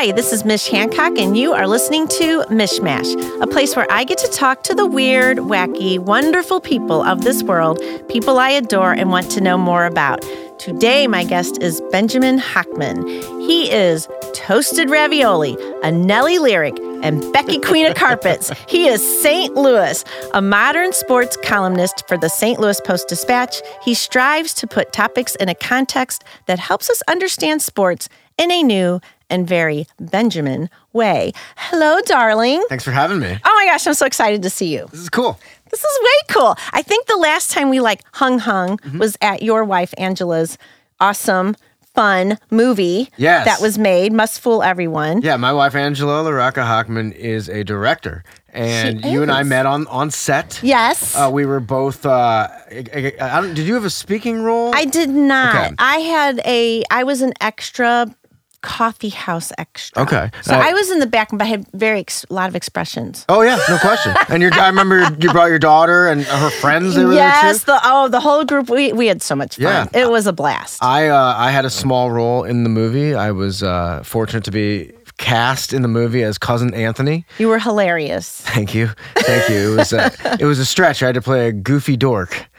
Hi, this is Mish Hancock, and you are listening to Mishmash, a place where I get to talk to the weird, wacky, wonderful people of this world, people I adore and want to know more about. Today, my guest is Benjamin Hochman. He is Toasted Ravioli, a Nelly lyric, and Becky Queen of Carpets. He is St. Louis, a modern sports columnist for the St. Louis Post Dispatch. He strives to put topics in a context that helps us understand sports in a new and very Benjamin way. Hello, darling. Thanks for having me. Oh my gosh, I'm so excited to see you. This is cool. This is way cool. I think the last time we like hung hung Mm-hmm. was at your wife Angela's awesome, fun movie Yes. that was made. Must fool everyone. Yeah, my wife Angela LaRocca Hochman is a director, and you and I met on on set. Yes. Uh, we were both. Uh, I, I- I don't, did you have a speaking role? I did not. Okay. I had a. I was an extra coffee house extra. Okay. So Uh, I was in the back, but I had very ex- a lot of expressions. Oh yeah, no question. and your, I remember you brought your daughter and her friends. They were yes, the oh the whole group. We we had so much fun. Yeah. It was a blast. I uh, I had a small role in the movie. I was uh, fortunate to be cast in the movie as cousin Anthony. you were hilarious. Thank you, thank you. It was a, it was a stretch. I had to play a goofy dork.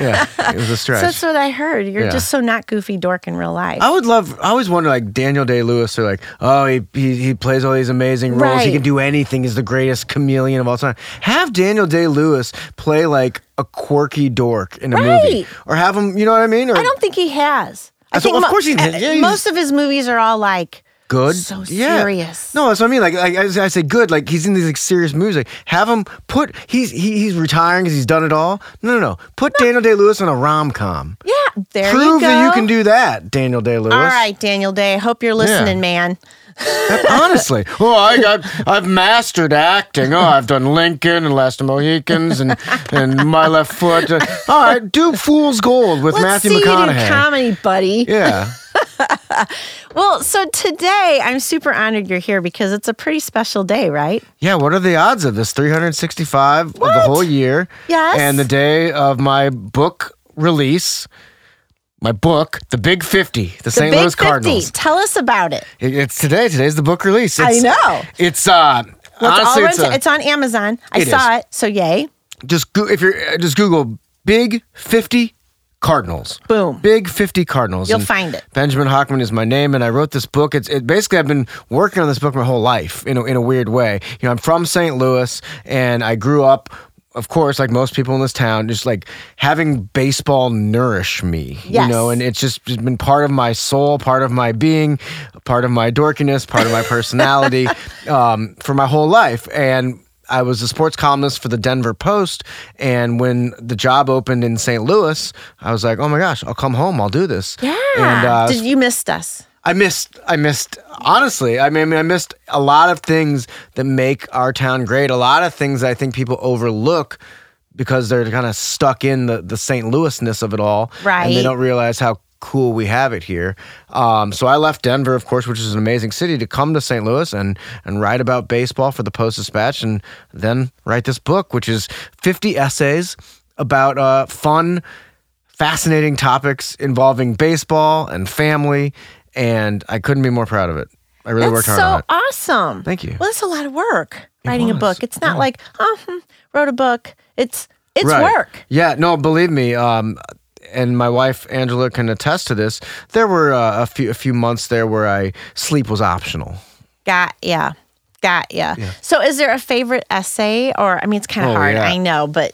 yeah, it was a stretch. So that's what I heard. You're Yeah. just so not goofy dork in real life. I would love. I always wonder, like Daniel Day Lewis, or like, oh, he, he he plays all these amazing roles. Right. He can do anything. He's the greatest chameleon of all time. Have Daniel Day Lewis play like a quirky dork in a movie, or have him. You know what I mean? Or I don't think he has. I I thought- think of course he uh, Yeah, most of his movies are all like good. So Yeah. serious. No, that's what I mean. Like, like I, I say, good. Like he's in these like serious movies. Like have him put. He's he, he's retiring because he's done it all. No, no, no. Put Daniel Day Lewis in a rom com. Yeah, there Prove you go. that you can do that, Daniel Day Lewis. All right, Daniel Day. Hope you're listening, man. Honestly, oh, I got, I've mastered acting. Oh, I've done Lincoln and Last of the Mohicans and and My Left Foot. Uh, All right, do Fool's Gold with Let's Matthew see you do McConaughey. comedy, buddy. yeah, Well, so today I'm super honored you're here because it's a pretty special day, right? yeah. What are the odds of this? Three hundred sixty-five of the whole year. Yes. and the day of my book release. My book, The Big Fifty, the, The St. Big Louis 50. Cardinals. Tell us about it. It- It's today. Today's the book release. I know. It's uh. Well, honestly, it's, it's, a- it's on Amazon. I saw is. it. So yay. just go, if you're uh, just Google Big Fifty Cardinals. Boom. Big Fifty Cardinals. You'll And find it. Benjamin Hochman is my name, and I wrote this book. It's it, basically I've been working on this book my whole life in a, in a weird way. You know, I'm from St. Louis, and I grew up. Of course, like most people in this town, just like having baseball nourish me, Yes. you know, and it's just been part of my soul, part of my being, part of my dorkiness, part of my personality um, for my whole life. And I was a sports columnist for the Denver Post. And when the job opened in St. Louis, I was like, oh my gosh, I'll come home, I'll do this. Yeah. And uh, Did you missed us? I missed, I missed, honestly, I mean, I missed a lot of things that make our town great. A lot of things I think people overlook because they're kind of stuck in the, the St. Louisness of it all, right? And they don't realize how cool we have it here. Um, so I left Denver, of course, which is an amazing city, to come to St. Louis and, and write about baseball for the Post Dispatch and then write this book, which is 50 essays about uh, fun, fascinating topics involving baseball and family, and I couldn't be more proud of it. I really That's worked hard so on it. awesome. Thank you. Well, that's a lot of work writing a book. It's not yeah. like, oh, wrote a book. It's it's Right. work. Yeah, no, believe me. Um, and my wife Angela can attest to this. There were uh, a few a few months there where I sleep was optional. Got yeah. Got ya. So is there a favorite essay or I mean it's kind of Oh, hard, yeah. I know, but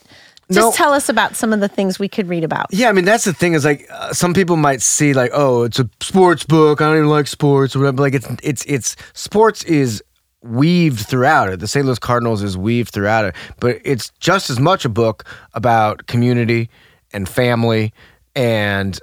just No. tell us about some of the things we could read about. Yeah, I mean that's the thing is like uh, some people might see like oh it's a sports book I don't even like sports or whatever. But, like it's it's it's sports is weaved throughout it. The St. Louis Cardinals is weaved throughout it, but it's just as much a book about community and family and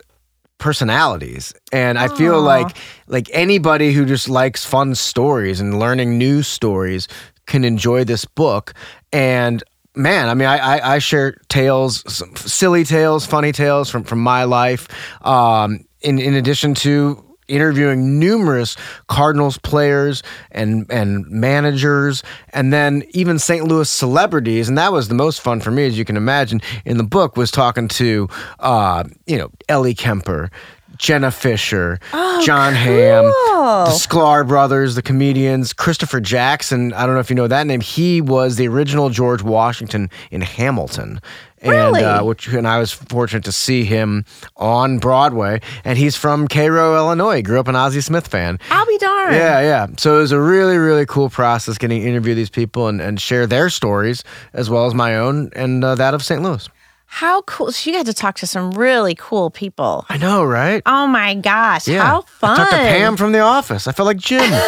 personalities. And I feel like like anybody who just likes fun stories and learning new stories can enjoy this book. And man, I mean, I I, I share tales, some silly tales, funny tales from from my life. Um, in in addition to interviewing numerous Cardinals players and and managers, and then even St. Louis celebrities, and that was the most fun for me, as you can imagine. In the book, was talking to uh, you know Ellie Kemper. Jenna Fischer, Jon Hamm, the Sklar brothers, the comedians, Christopher Jackson. I don't know if you know that name. He was the original George Washington in Hamilton. And Really? uh, which and I was fortunate to see him on Broadway. And he's from Cairo, Illinois. Grew up an Ozzie Smith fan. I'll be darned. Yeah, yeah. So it was a really, really cool process getting to interview these people and, and share their stories as well as my own and uh, that of St. Louis. How cool. So you got to talk to some really cool people. I know, right? Oh my gosh. Yeah. How fun. I talked to Pam from The Office. I felt like Jim. well,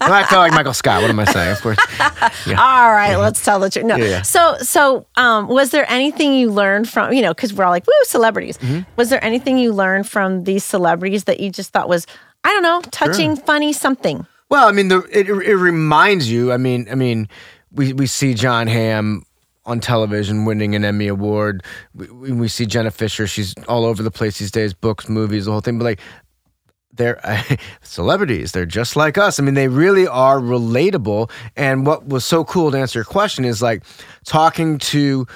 I felt like Michael Scott. What am I saying? Of course. All right, let's tell the truth. No. Yeah, yeah. So, so, um, was there anything you learned from, you know, because we're all like, woo, celebrities. Mm-hmm. Was there anything you learned from these celebrities that you just thought was, I don't know, touching, funny, something? Well, I mean, the, it, it reminds you. I mean, I mean, we, we see Jon Hamm on television winning an Emmy award. We, we see Jenna Fischer. She's all over the place these days. Books, movies, the whole thing. But like, they're celebrities. They're just like us. I mean, they really are relatable. And what was so cool to answer your question is like talking to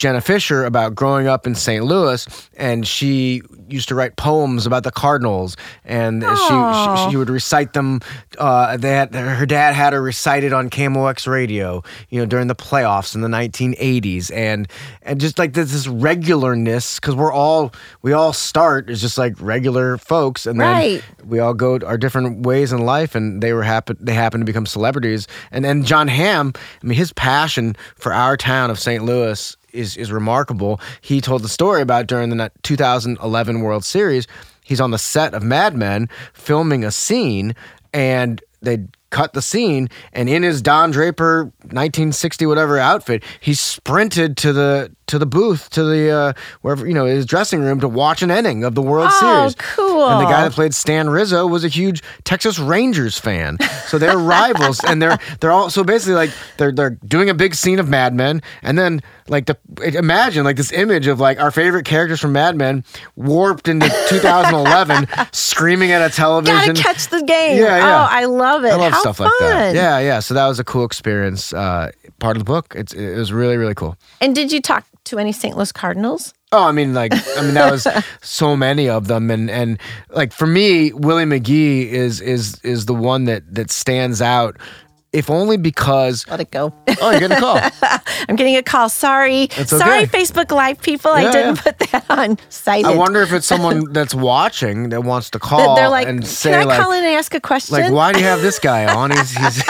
Jenna Fischer about growing up in St. Louis, and she used to write poems about the Cardinals, and she, she she would recite them. Uh, they had, her dad had her recited on KMOX radio, you know, during the playoffs in the 1980s, and and just like this, this regularness, because we're all we all start as just like regular folks, and then Right. we all go our different ways in life, and they were happen they happen to become celebrities, and then Jon Hamm, I mean, his passion for our town of St. Louis is is remarkable. He told the story about during the 2011 World Series. He's on the set of Mad Men filming a scene, and they cut the scene. And in his Don Draper 1960 whatever outfit, he sprinted to the to the booth to the uh, wherever you know his dressing room to watch an inning of the World Series. Oh, Series. cool. And the guy that played Stan Rizzo was a huge Texas Rangers fan. So they're rivals, and they're they're all so basically like they're they're doing a big scene of Mad Men, and then like the imagine like this image of like our favorite characters from Mad Men warped into 2011, screaming at a television. Gotta catch the game. Yeah, yeah. Oh, I love it. I love How stuff fun. like that. Yeah, yeah. So that was a cool experience. Uh, part of the book. It's it was really really cool. And did you talk to any St. Louis Cardinals? Oh, I mean, like, I mean, that was so many of them, and and like for me, Willie McGee is is is the one that that stands out, if only because Let it go. oh, you're getting a call. I'm getting a call. Sorry. That's Sorry. Facebook Live people. I didn't yeah. put that on site. I wonder if it's someone that's watching that wants to call They're like, and can say I like. call in and ask a question? Like, why do you have this guy on? He's he's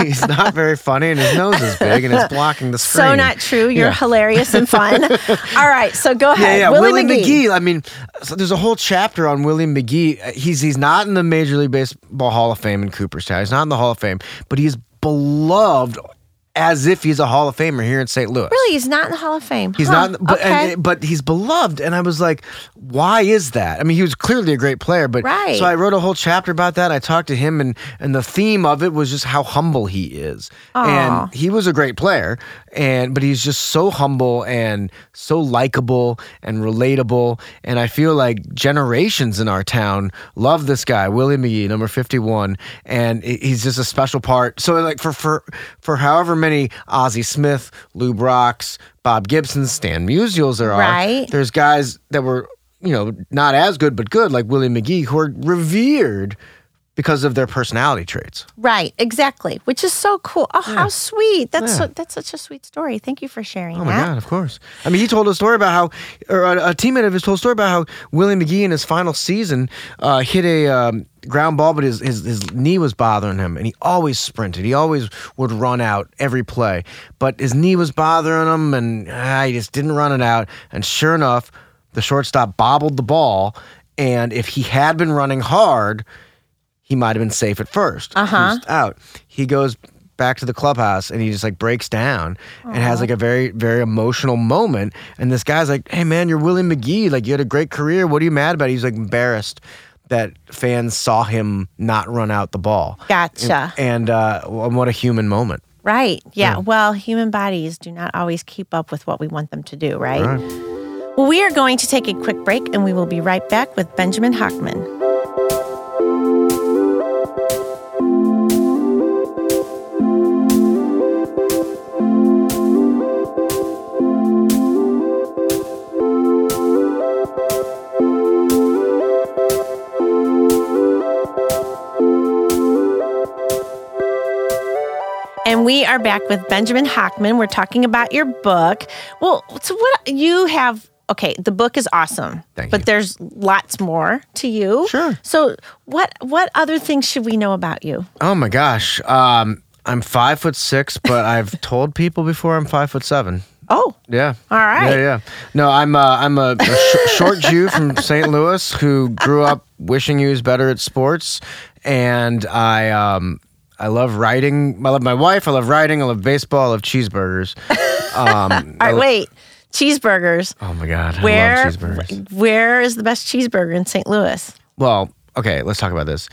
he's not very funny, and his nose is big, and it's blocking the screen. So not true. You're Yeah. hilarious and fun. All right, so go ahead. yeah. Willie, Willie, McGee. McGee. I mean, so there's a whole chapter on Willie McGee. He's he's not in the Major League Baseball Hall of Fame in Cooperstown. He's not in the Hall of Fame, but he's beloved as if he's a Hall of Famer here in St. Louis. Really, he's not in the Hall of Fame. He's Huh, not, but okay. and, but he's beloved, and I was like, why is that? I mean, he was clearly a great player, but Right. so I wrote a whole chapter about that. I talked to him, and and the theme of it was just how humble he is, Aw. and he was a great player, and but he's just so humble and so likable and relatable, and I feel like generations in our town love this guy, Willie McGee, number fifty one, and he's just a special part. So like for for for however many Ozzie Smith, Lou Brocks, Bob Gibson, Stan Musials there are, Right. there's guys that were you know not as good but good like Willie McGee who are revered because of their personality traits. right, exactly, which is so cool. Oh, how sweet! That's Yeah. so, that's such a sweet story. Thank you for sharing Oh my that. God, of course. I mean, he told a story about how, or a, a teammate of his told a story about how Willie McGee in his final season uh, hit a um, ground ball, but his, his his knee was bothering him, and he always sprinted. He always would run out every play, but his knee was bothering him, and ah, he just didn't run it out. And sure enough, the shortstop bobbled the ball, and if he had been running hard, he might have been safe at 1st Uh-huh. Out. He goes back to the clubhouse and he just like breaks down and has like a very, very emotional moment. And this guy's like, Hey man, you're Willie McGee. Like you had a great career. What are you mad about? He's like embarrassed that fans saw him not run out the ball. Gotcha. And, and uh, what a human moment. Right. Yeah. Well, human bodies do not always keep up with what we want them to do, right? Right. Well, we are going to take a quick break and we will be right back with Benjamin Hochman. And we are back with Benjamin Hochman. We're talking about your book. Well, so what you have okay, the book is awesome. Thank but you. there's lots more to you. Sure. So what what other things should we know about you? Oh my gosh. Um, I'm five foot six, but I've told people before I'm five foot seven. Oh, Yeah. All right. Yeah, yeah. No, I'm uh, I'm a, a sh- short Jew from St. Louis who grew up wishing he was better at sports, and I um I love writing. I love my wife. I love writing. I love baseball. I love cheeseburgers. Um, all right, wait. Cheeseburgers. oh my god, I Where love cheeseburgers. where is the best cheeseburger in St. Louis? Well, okay, let's talk about this.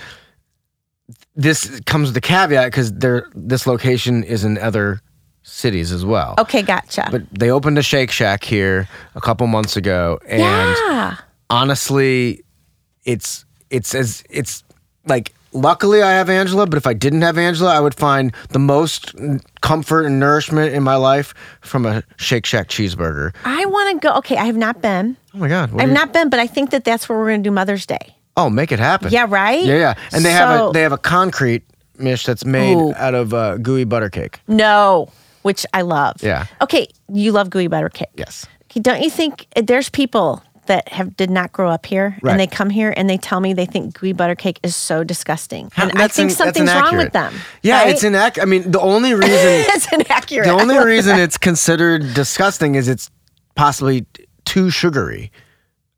This comes with a caveat because there this location is in other cities as well. Okay, gotcha. But they opened a Shake Shack here a couple months ago, and yeah. honestly, it's it's as it's like luckily I have Angela, but if I didn't have Angela, I would find the most comfort and nourishment in my life from a Shake Shack cheeseburger. I want to go. Okay, I have not been. Oh my god! what I've you- not been, but I think that that's where we're going to do Mother's Day. Oh, make it happen. Yeah, right? Yeah, yeah. And they have So- a they have a concrete mish that's made Ooh. out of uh, gooey butter cake. No, which I love. Yeah. Okay, you love gooey butter cake. Yes. Okay, don't you think uh, there's people that have did not grow up here Right. and they come here and they tell me they think gooey butter cake is so disgusting, and I think in- that's something's wrong with them. Yeah, right? it's inaccurate. I mean, the only reason it's inaccurate. the only reason that. it's considered disgusting is it's possibly too sugary,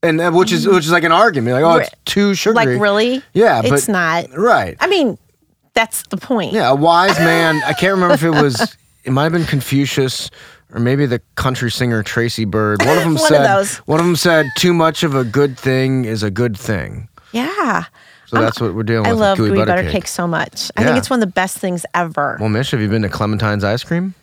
and uh, which is which is like an argument, like oh, it's too sugary. like really, Yeah, it's not. right. I mean, that's the point. Yeah, a wise man. I can't remember if it was. It might have been Confucius. Or maybe the country singer Tracy Byrd. One of them One of said. those. One of them said, "Too much of a good thing is a good thing." Yeah. So that's what we're dealing with. I love gooey gooey butter, cake. cake. so much. I think it's one of the best things ever. Well, Mish, have you been to Clementine's ice cream?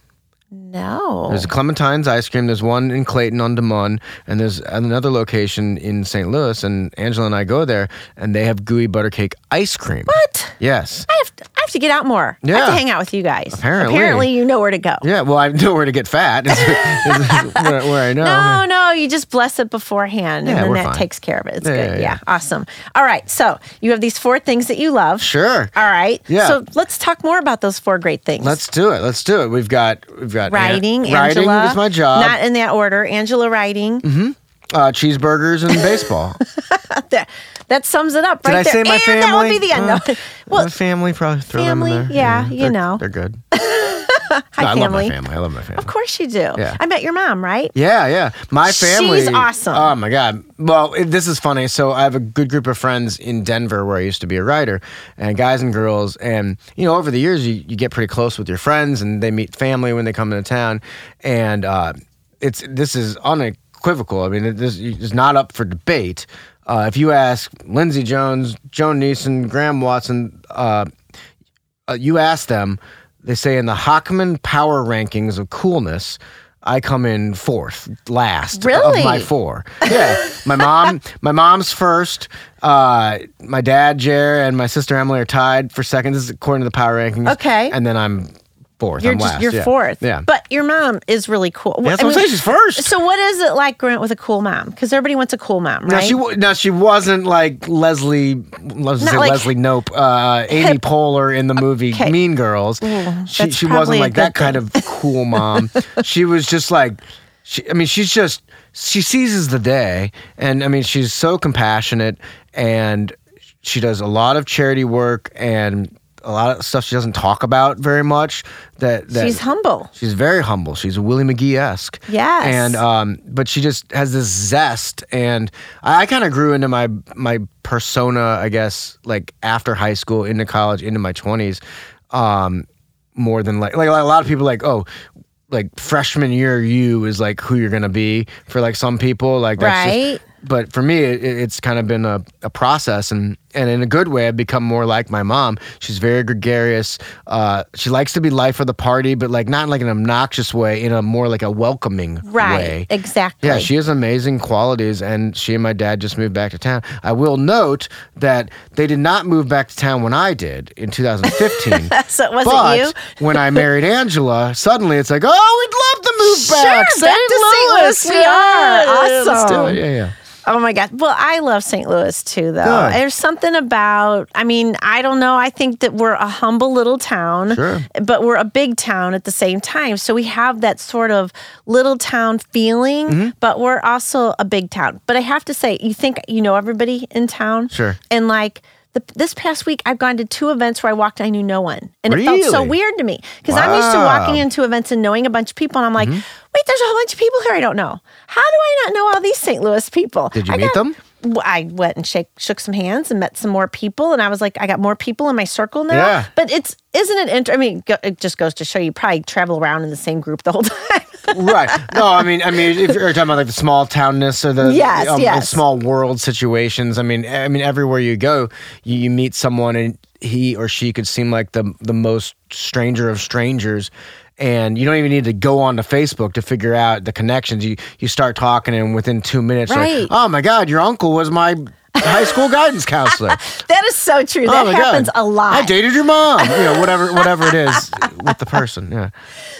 no. There's a Clementine's ice cream. There's one in Clayton on DeMun, and there's another location in St. Louis. And Angela and I go there, and they have gooey butter cake ice cream. what? Yes. I have, I have to get out more. I have Yeah. to hang out with you guys. Apparently. Apparently, you know where to go. Yeah. Well, I know where to get fat. Is, is where, where I know. No, no, you just bless it beforehand, Yeah, and then that fine. takes care of it. It's Yeah, good. yeah, Yeah, yeah. awesome. All right, so you have these four things that you love. Sure. All right. Yeah. So let's talk more about those four great things. Let's do it. Let's do it. We've got we've got An- writing. writing Angela. is my job. Not in that order. Angela writing. Mm-hmm. Uh, cheeseburgers and baseball. That, that sums it up right Did I there. say my and family? that would be the end. Uh, well, my family probably throw them in family, there. yeah, you they're- know. they're good. hi, No, I love my family. family. I love my family. Of course you do. Yeah. I met your mom, right? Yeah, yeah. My family. She's awesome. Oh my god. Well, it, this is funny. So I have a good group of friends in Denver where I used to be a writer, and guys and girls. And you know, over the years, you, you get pretty close with your friends, and they meet family when they come into town. And uh, it's this is unequivocal. I mean, it, this is not up for debate. Uh, if you ask Lindsey Jones, Joan Neeson, Graham Watson, uh, uh, you ask them, they say in the Hochman power rankings of coolness, I come in fourth, last Really? of my four. Yeah, my mom, my mom's first. Uh, my dad, Jer, and my sister Emily are tied for second. This is according to the power rankings. Okay. and then I'm fourth. You're I'm just last. you're yeah. fourth. Yeah, But your mom is really cool. That's I what I'm saying. She's first. So what is it like growing up with a cool mom? Because everybody wants a cool mom, Now right? she now she wasn't like Leslie, let's say like- Leslie Nope, uh, Amy Poehler in the movie Okay. Mean Girls. she she wasn't like that good kind of cool mom. she was just like, she, I mean, she's just she seizes the day, and I mean, she's so compassionate, and she does a lot of charity work and a lot of stuff she doesn't talk about very much. That, that She's humble. She's very humble. She's a Willie McGee esque. Yes. And um, but she just has this zest, and I, I kind of grew into my my persona, I guess, like after high school, into college, into my twenties, um, more than like like a lot of people like oh. Like freshman year, you is like who you're gonna be for like some people. Like that's just- Right. but for me, it, it's kind of been a, a process, and and in a good way, I've become more like my mom. She's very gregarious. Uh, she likes to be life of the party, but like not in like an obnoxious way, in a more like a welcoming Right. way. Exactly. Yeah, she has amazing qualities, and she and my dad just moved back to town. I will note that they did not move back to town when I did in 2015. So it wasn't but you? when I married Angela, suddenly it's like, oh, we'd love to move Sure, back. back to St. Louis. We are. Yeah, Let's do Awesome. Yeah, yeah. Oh my God. Well, I love St. Louis too, though. Good. There's something about, I mean, I don't know. I think that we're a humble little town, Sure. but we're a big town at the same time. So we have that sort of little town feeling, Mm-hmm. but we're also a big town. But I have to say, you think you know everybody in town? Sure. And like, the, this past week, I've gone to two events where I walked and I knew no one. And it felt so weird to me because I'm used to Mm-hmm. walking into events and knowing a bunch of people. And I'm like, wait, there's a whole bunch of people here I don't know. How do I not know all these St. Louis people? Did you I meet got- them? I went and shake, shook some hands and met some more people, and I was like, I got more people in my circle now. Yeah. But it's isn't it? Inter- I mean, it just goes to show you probably travel around in the same group the whole time. Right. No, I mean, I mean, if you're talking about like the small townness or the Yes, um, yes. small world situations, I mean, I mean, everywhere you go, you, you meet someone and he or she could seem like the the most stranger of strangers. And you don't even need to go onto Facebook to figure out the connections. You you start talking, and within two minutes, Right. like, oh my God, your uncle was my high school guidance counselor. that is so true. Oh That happens God. a lot. I dated your mom. You know, whatever, whatever it is with the person. Yeah.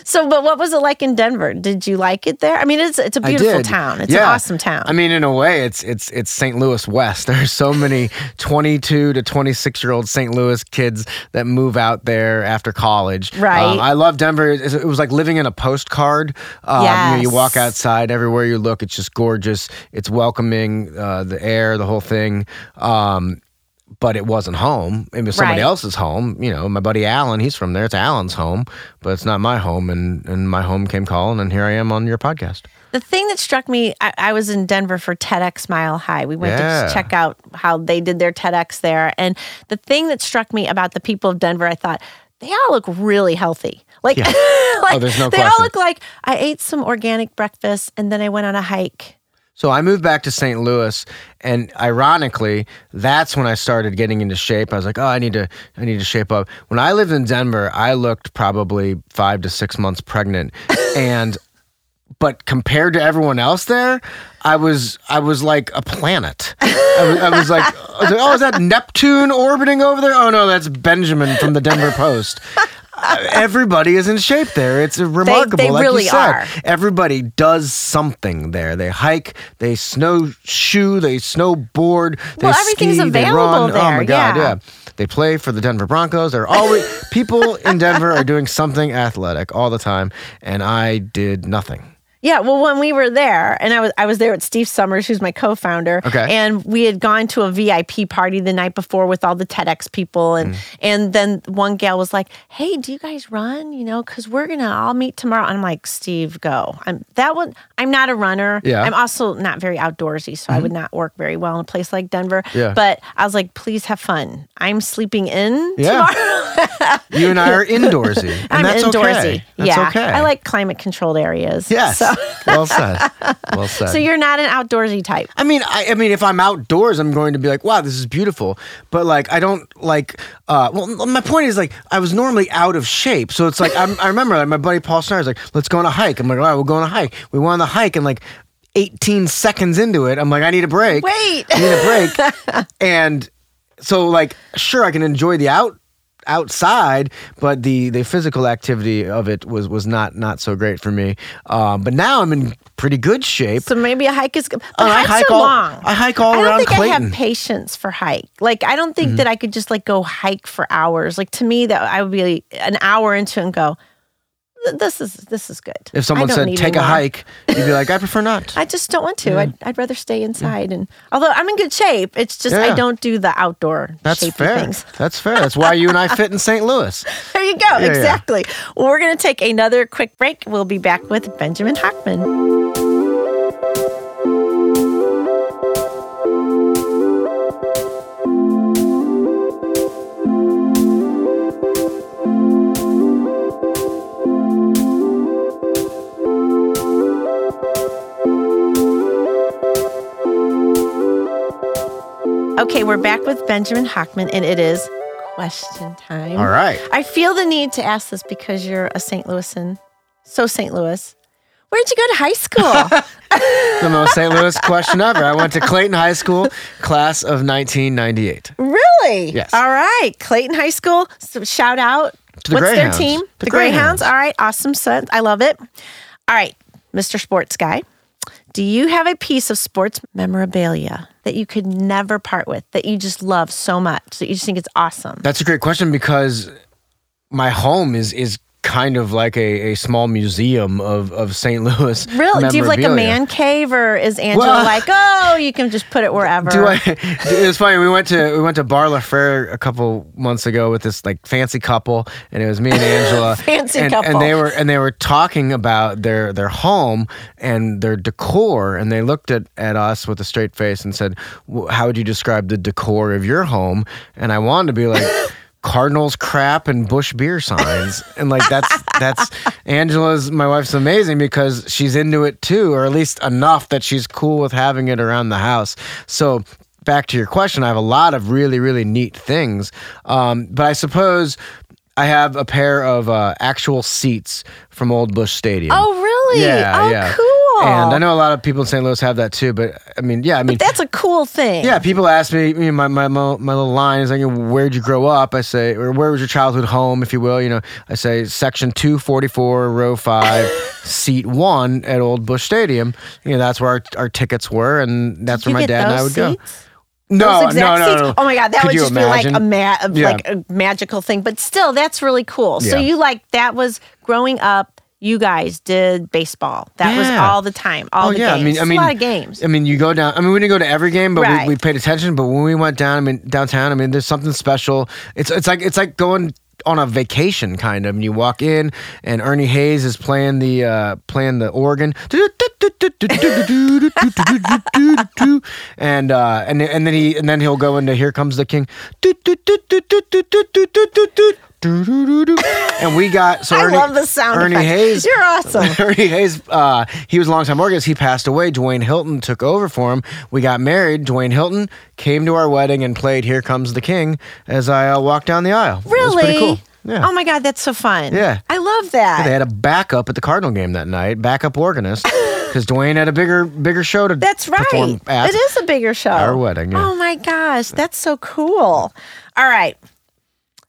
So, but what was it like in Denver? Did you like it there? I mean, it's it's a beautiful town. It's an awesome town. I mean, in a way, it's it's it's St. Louis West. There's so many 22 to 26 year old St. Louis kids that move out there after college. Right. Um, I love Denver. It was like living in a postcard. Um, you, know, you walk outside, everywhere you look, it's just gorgeous. It's welcoming. Uh, the air, the whole thing. Um, but it wasn't home. It was somebody Right. else's home. You know, my buddy Alan, he's from there. It's Alan's home, but it's not my home. And and my home came calling, and here I am on your podcast. The thing that struck me, I, I was in Denver for TEDx Mile High. We went to Yeah. just check out how they did their TEDx there. And the thing that struck me about the people of Denver, I thought, they all look really healthy. Like, Yeah. like Oh, no they all look like I ate some organic breakfast and then I went on a hike. So I moved back to St. Louis, and ironically, that's when I started getting into shape. I was like, "Oh, I need to, I need to shape up." When I lived in Denver, I looked probably five to six months pregnant, and but compared to everyone else there, I was, I was like a planet. I was, I was like, I was like, "Oh, is that Neptune orbiting over there?" Oh no, that's Benjamin from the Denver Post. Everybody is in shape there. It's remarkable. like really you said. are. Everybody does something there. They hike, they snowshoe, they snowboard, they Well, everything's ski, they available run. Oh my god, yeah. yeah. They play for the Denver Broncos. They're always people in Denver are doing something athletic all the time, and I did nothing. Yeah, well, when we were there, and I was I was there with Steve Summers, who's my co-founder, Okay. and we had gone to a VIP party the night before with all the TEDx people, and Mm. and then one gal was like, "Hey, do you guys run? You know, because we're gonna all meet tomorrow." And I'm like, "Steve, go." I'm that one. I'm not a runner. Yeah. Mm-hmm. I'm also not very outdoorsy, so I would not work very well in a place like Denver. Yeah. But I was like, "Please have fun." I'm sleeping in Yeah. tomorrow. You and I are indoorsy, and I'm that's indoorsy. okay. Yeah, okay. I like climate controlled areas. Yes. So. well said. Well said. So you're not an outdoorsy type. I mean, I, I mean, if I'm outdoors, I'm going to be like, "Wow, this is beautiful." But like, I don't like. Uh, well, my point is like, I was normally out of shape, so it's like I'm, I remember like, my buddy Paul Snyder was like, "Let's go on a hike." I'm like, "All right, we'll go on a hike." We went on the hike, and like 18 seconds into it, I'm like, "I need a break." Wait. I need a break. and so, like, sure, I can enjoy the out outside, but the the physical activity of it was was not not so great for me. Um, but now I'm in pretty good shape. So maybe a hike is good. But Oh, I hike all- long. I hike all I don't around think I Clayton. Mm-hmm. have patience for hike. Like I don't think that I could just like go hike for hours. Like to me, that I would be an hour into it and go, "Th- "This is this is good." If someone said take a hike, you'd be like, I prefer not. I just don't want to. I'd, I'd rather stay inside. And although I'm in good shape, it's just Yeah. I don't do the outdoor That's fair. things. That's fair. That's why you and I fit in St. Louis. There you go. yeah. exactly. Well, we're going to take another quick break. We'll be back with Benjamin Hochman. Okay, we're back with Benjamin Hochman, and it is question time. All right. I feel the need to ask this because you're a St. Louisan. So St. Louis. Where'd you go to high school? The most St. Louis question ever. I went to Clayton High School, class of 1998. really? Yes. All right. Clayton High School. So shout out. To the What's Greyhounds. their team? The Greyhounds. Greyhounds. All right. Awesome. Son. I love it. All right. Mr. Sports Guy. Do you have a piece of sports memorabilia that you could never part with that you just love so much that you just think it's awesome? That's a great question because my home is is kind of like a, a small museum of, of St. Louis. Really? Do you have like a man cave, or is Angela Well- like, oh, you can just put it wherever? Do I? It's funny. We went to we went to Bar La Fer a couple months ago with this like fancy couple, and it was me and Angela. Fancy and, couple. And they were and they were talking about their their home and their decor, and they looked at at us with a straight face and said, "How would you describe the decor of your home?" And I wanted to be like. Cardinals crap and Busch beer signs, and like that's that's Angela's. My wife's amazing because she's into it too, or at least enough that she's cool with having it around the house. So back to your question, I have a lot of really really neat things, um, but I suppose I have a pair of uh, actual seats from Old Busch Stadium. oh, really? yeah, oh, yeah. cool. And I know a lot of people in St. Louis have that too, but I mean, yeah, I mean, That's a cool thing. yeah, people ask me, you know, my, my, my, my little line is like, you know, where'd you grow up? I say, or where was your childhood home, if you will? You know, I say section 244, row five, seat one at Old Busch Stadium. You know, that's where our, our tickets were, and that's you where my get dad and I those would go. seats? No, Those exact no, no, seats? no. Oh my god, that Could would you just imagine? be like a ma- Yeah. like a magical thing. But still, that's really cool. So Yeah. you like that was growing up. You guys did baseball. That was all the time. All oh the yeah, games. I mean, I mean, a lot of games. I mean, you go down. I mean, we didn't go to every game, but Right. we, we paid attention. But when we went down, I mean, downtown, I mean, there's something special. It's it's like it's like going on a vacation kind of. And you walk in, and Ernie Hayes is playing the uh, playing the organ, and uh, and and then he and then he'll go into Here Comes the King. And we got so I Ernie, love the sound Ernie effects. Hayes. You're awesome. Ernie Hayes, uh, he was a longtime organist. He passed away. Dwayne Hilton took over for him. We got married. Dwayne Hilton came to our wedding and played "Here Comes the King" as I uh, walked down the aisle. Really? pretty cool. Yeah. Oh my god, that's so fun. Yeah. I love that. they had a backup at the Cardinal game that night, backup organist, because Dwayne had a bigger bigger show to That's perform right. at. It is a bigger show. our wedding, yeah. Oh my gosh, that's so cool. All right.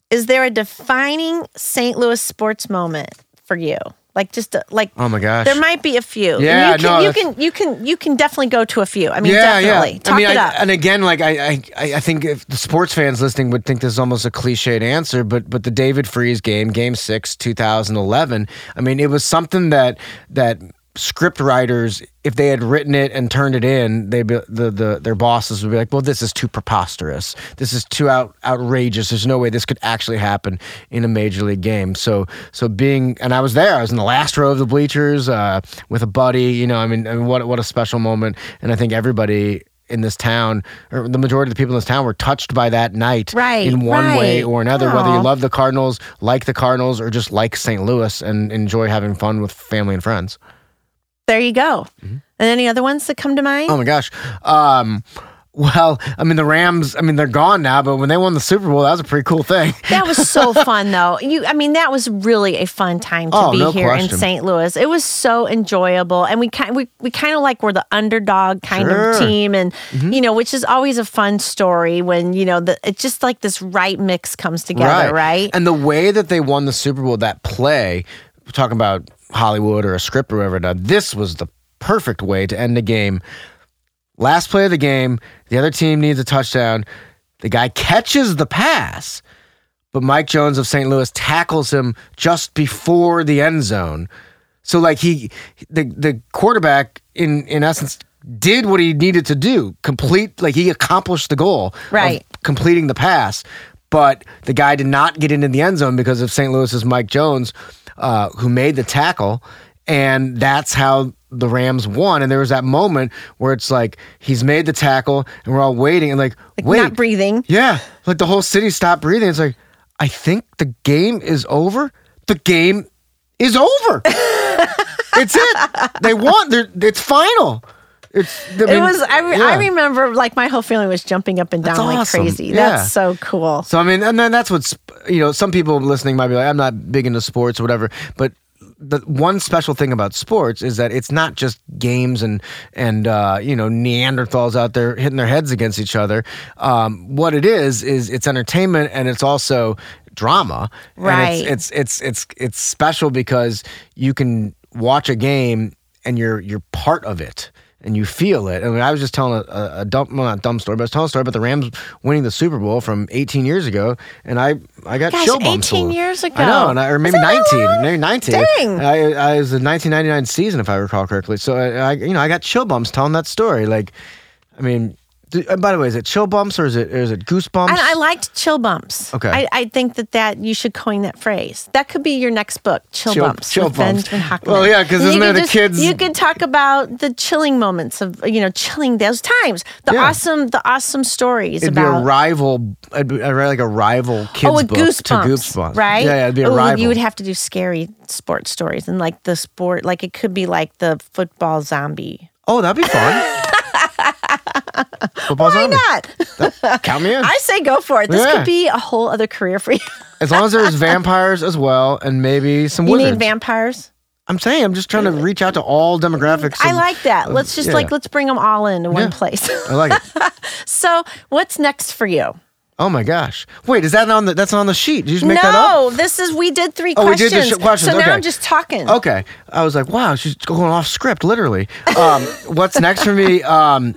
Is there a defining St. Louis sports moment for you? Like just a, like Oh my gosh. there might be a few. And Yeah, you can, no, you can you can you can definitely go to a few. I mean, yeah, definitely. yeah. Talk I mean, it I, up. and again, like I, I, I I think if the sports fans listening would think this is almost a cliched answer, but but the David Freese game, Game Six, 2011. I mean, it was something that that script writers, if they had written it and turned it in, they the the their bosses would be like, well, this is too preposterous. This is too out outrageous. There's no way this could actually happen in a major league game. So so being and I was there. I was in the last row of the bleachers uh, with a buddy. You know, I mean, I mean, what what a special moment. And I think everybody in this town, or the majority of the people in this town, were touched by that night Right, in one way or another. Whether you love the Cardinals, like the Cardinals, or just like St. Louis and enjoy having fun with family and friends. There you go. And any other ones that come to mind? Mm-hmm. Oh my gosh. Um, well, I mean, the Rams, I mean, they're gone now, but when they won the Super Bowl, that was a pretty cool thing. That was so fun, though. You, I mean, that was really a fun time to Oh, be no here in. St. Louis. It was so enjoyable, and we kind, we, we kind of like were the underdog kind of Sure. Mm-hmm. team, and you know, which is always a fun story when you know the it's just like this right mix comes together, right? And the way that they won the Super Bowl, that play, talking about Hollywood or a script or whatever. Now, this was the perfect way to end the game. Last play of the game, the other team needs a touchdown. The guy catches the pass, but Mike Jones of St. Louis tackles him just before the end zone. So like he the the quarterback in in essence did what he needed to do. Complete like he accomplished the goal of Right. completing the pass. But the guy did not get into the end zone because of St. Louis's Mike Jones, uh, who made the tackle. And that's how the Rams won. And there was that moment where it's like he's made the tackle and we're all waiting and like, Like wait. not breathing. Yeah. Like the whole city stopped breathing. It's like, I think the game is over. The game is over. it's it. They won. They're, it's final. It's. I It was. I, re- yeah. I remember like my whole family was jumping up and down That's like awesome. crazy. Yeah. That's so cool. So I mean, and then that's what's you know, some people listening might be like, I'm not big into sports or whatever, but the one special thing about sports is that it's not just games and and uh, you know Neanderthals out there hitting their heads against each other. Um, what it is is it's entertainment and it's also drama. And Right. it's, it's it's it's it's special because you can watch a game and you're you're part of it and you feel it. I mean, I was just telling a, a, dumb, well, not dumb story, but I was telling a story about the Rams winning the Super Bowl from 18 years ago, and I I got Gosh, chill bumps. 18 a years ago. I know, and I, or maybe that that 19, maybe 19. Dang. I, I it was the 1999 season, if I recall correctly. So I, I you know, I got chill bumps telling that story. Like, I mean, and by the way, is it chill bumps or is it or is it goosebumps? And I liked chill bumps. Okay. I, I think that that you should coin that phrase. That could be your next book, Chill, Chill- Bumps. Chill with Bumps. Benjamin Hochman. Well, yeah, 'cause And isn't you there could the kids- You could talk about the chilling moments of you know chilling those times, the Yeah. awesome, the awesome stories It'd be about. a rival. I'd, be, I'd write like a rival oh, kids Oh, book goosebumps, to Goosebumps, right? Yeah, yeah, it'd be a Ooh, rival. You would have to do scary sports stories and like the sport, like it could be like the football zombie. oh, that'd be fun. Football Why zombie. not? Count me in. I say go for it. This Yeah. could be a whole other career for you. As long as there's vampires as well, and maybe some You wizards. need vampires. I'm saying I'm just trying to reach out to all demographics. I of- like that. Let's just yeah. like let's bring them all into one Yeah. place. I like it. so, what's next for you? Oh my gosh! Wait, is that on the? That's on the sheet. Did you just make that up? no, this is we did three Oh, we did questions. the sh- questions, So now. I'm just talking. Okay. I was like, wow, she's going off script, literally. Um, what's next for me? Um,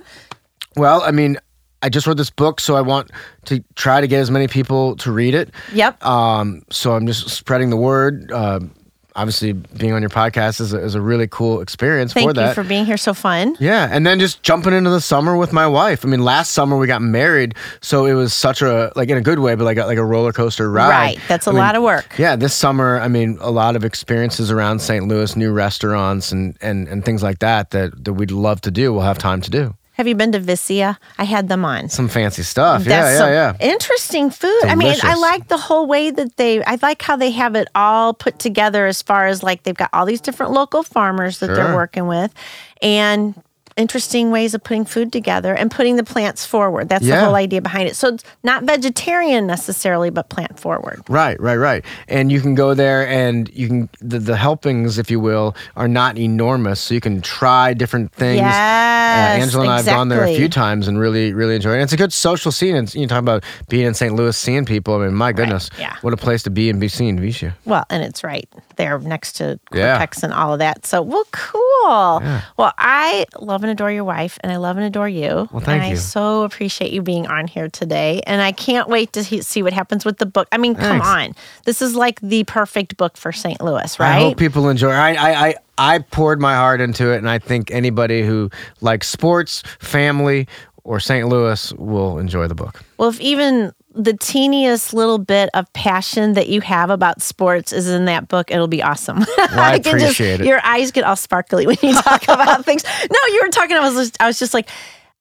well, I mean, I just wrote this book, so I want to try to get as many people to read it. Yep. Um, so I'm just spreading the word. Um obviously, being on your podcast is a, is a really cool experience Thank for you that. for being here. So fun. Yeah, and then just jumping into the summer with my wife. I mean, last summer we got married, so it was such a like in a good way, but like a, like a roller coaster ride. Right. That's a I mean, lot of work. Yeah, this summer, I mean, a lot of experiences around St. Louis, new restaurants and and and things like that that that we'd love to do. We'll have time to do Have you been to Vicia? I had them on. some fancy stuff. That's yeah, yeah, some yeah. Interesting food. I mean, I like the whole way that they. I like how they have it all put together. As far as like they've got all these different local farmers that they're working with, and interesting ways of putting food together and putting the plants forward. That's the whole idea behind it. So it's not vegetarian necessarily, but plant forward. Right, right, right. And you can go there and you can the, the helpings, if you will, are not enormous, so you can try different things. Yes, uh, Angela and I have gone there a few times and really, really enjoyed it. And it's a good social scene. And you talk about being in St. Louis, seeing people. I mean, my goodness, yeah. what a place to be and be seen, Vicia. Well, and it's right there next to Yeah. Cortex and all of that. So, well, cool. Well, I love and adore your wife, and I love and adore you. Well, thank and you. I so appreciate you being on here today, and I can't wait to he- see what happens with the book. I mean, come on, this is like the perfect book for St. Louis, right? I hope people enjoy. it. I, I, I, I poured my heart into it, and I think anybody who likes sports, family, or St. Louis will enjoy the book. well, if even the teeniest little bit of passion that you have about sports is in that book, it'll be awesome. I can just- appreciate it. Your eyes get all sparkly when you talk about things. No, you were talking. I was just, I was just like,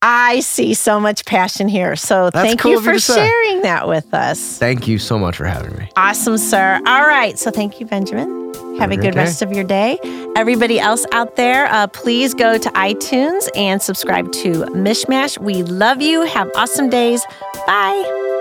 I see so much passion here. So That's thank cool you for sharing that with us. Thank you so much for having me. Awesome, sir. All right. So thank you, Benjamin. Have a a good day. rest of your day. Everybody else out there, uh, please go to iTunes and subscribe to Mishmash. We love you. Have awesome days. Bye.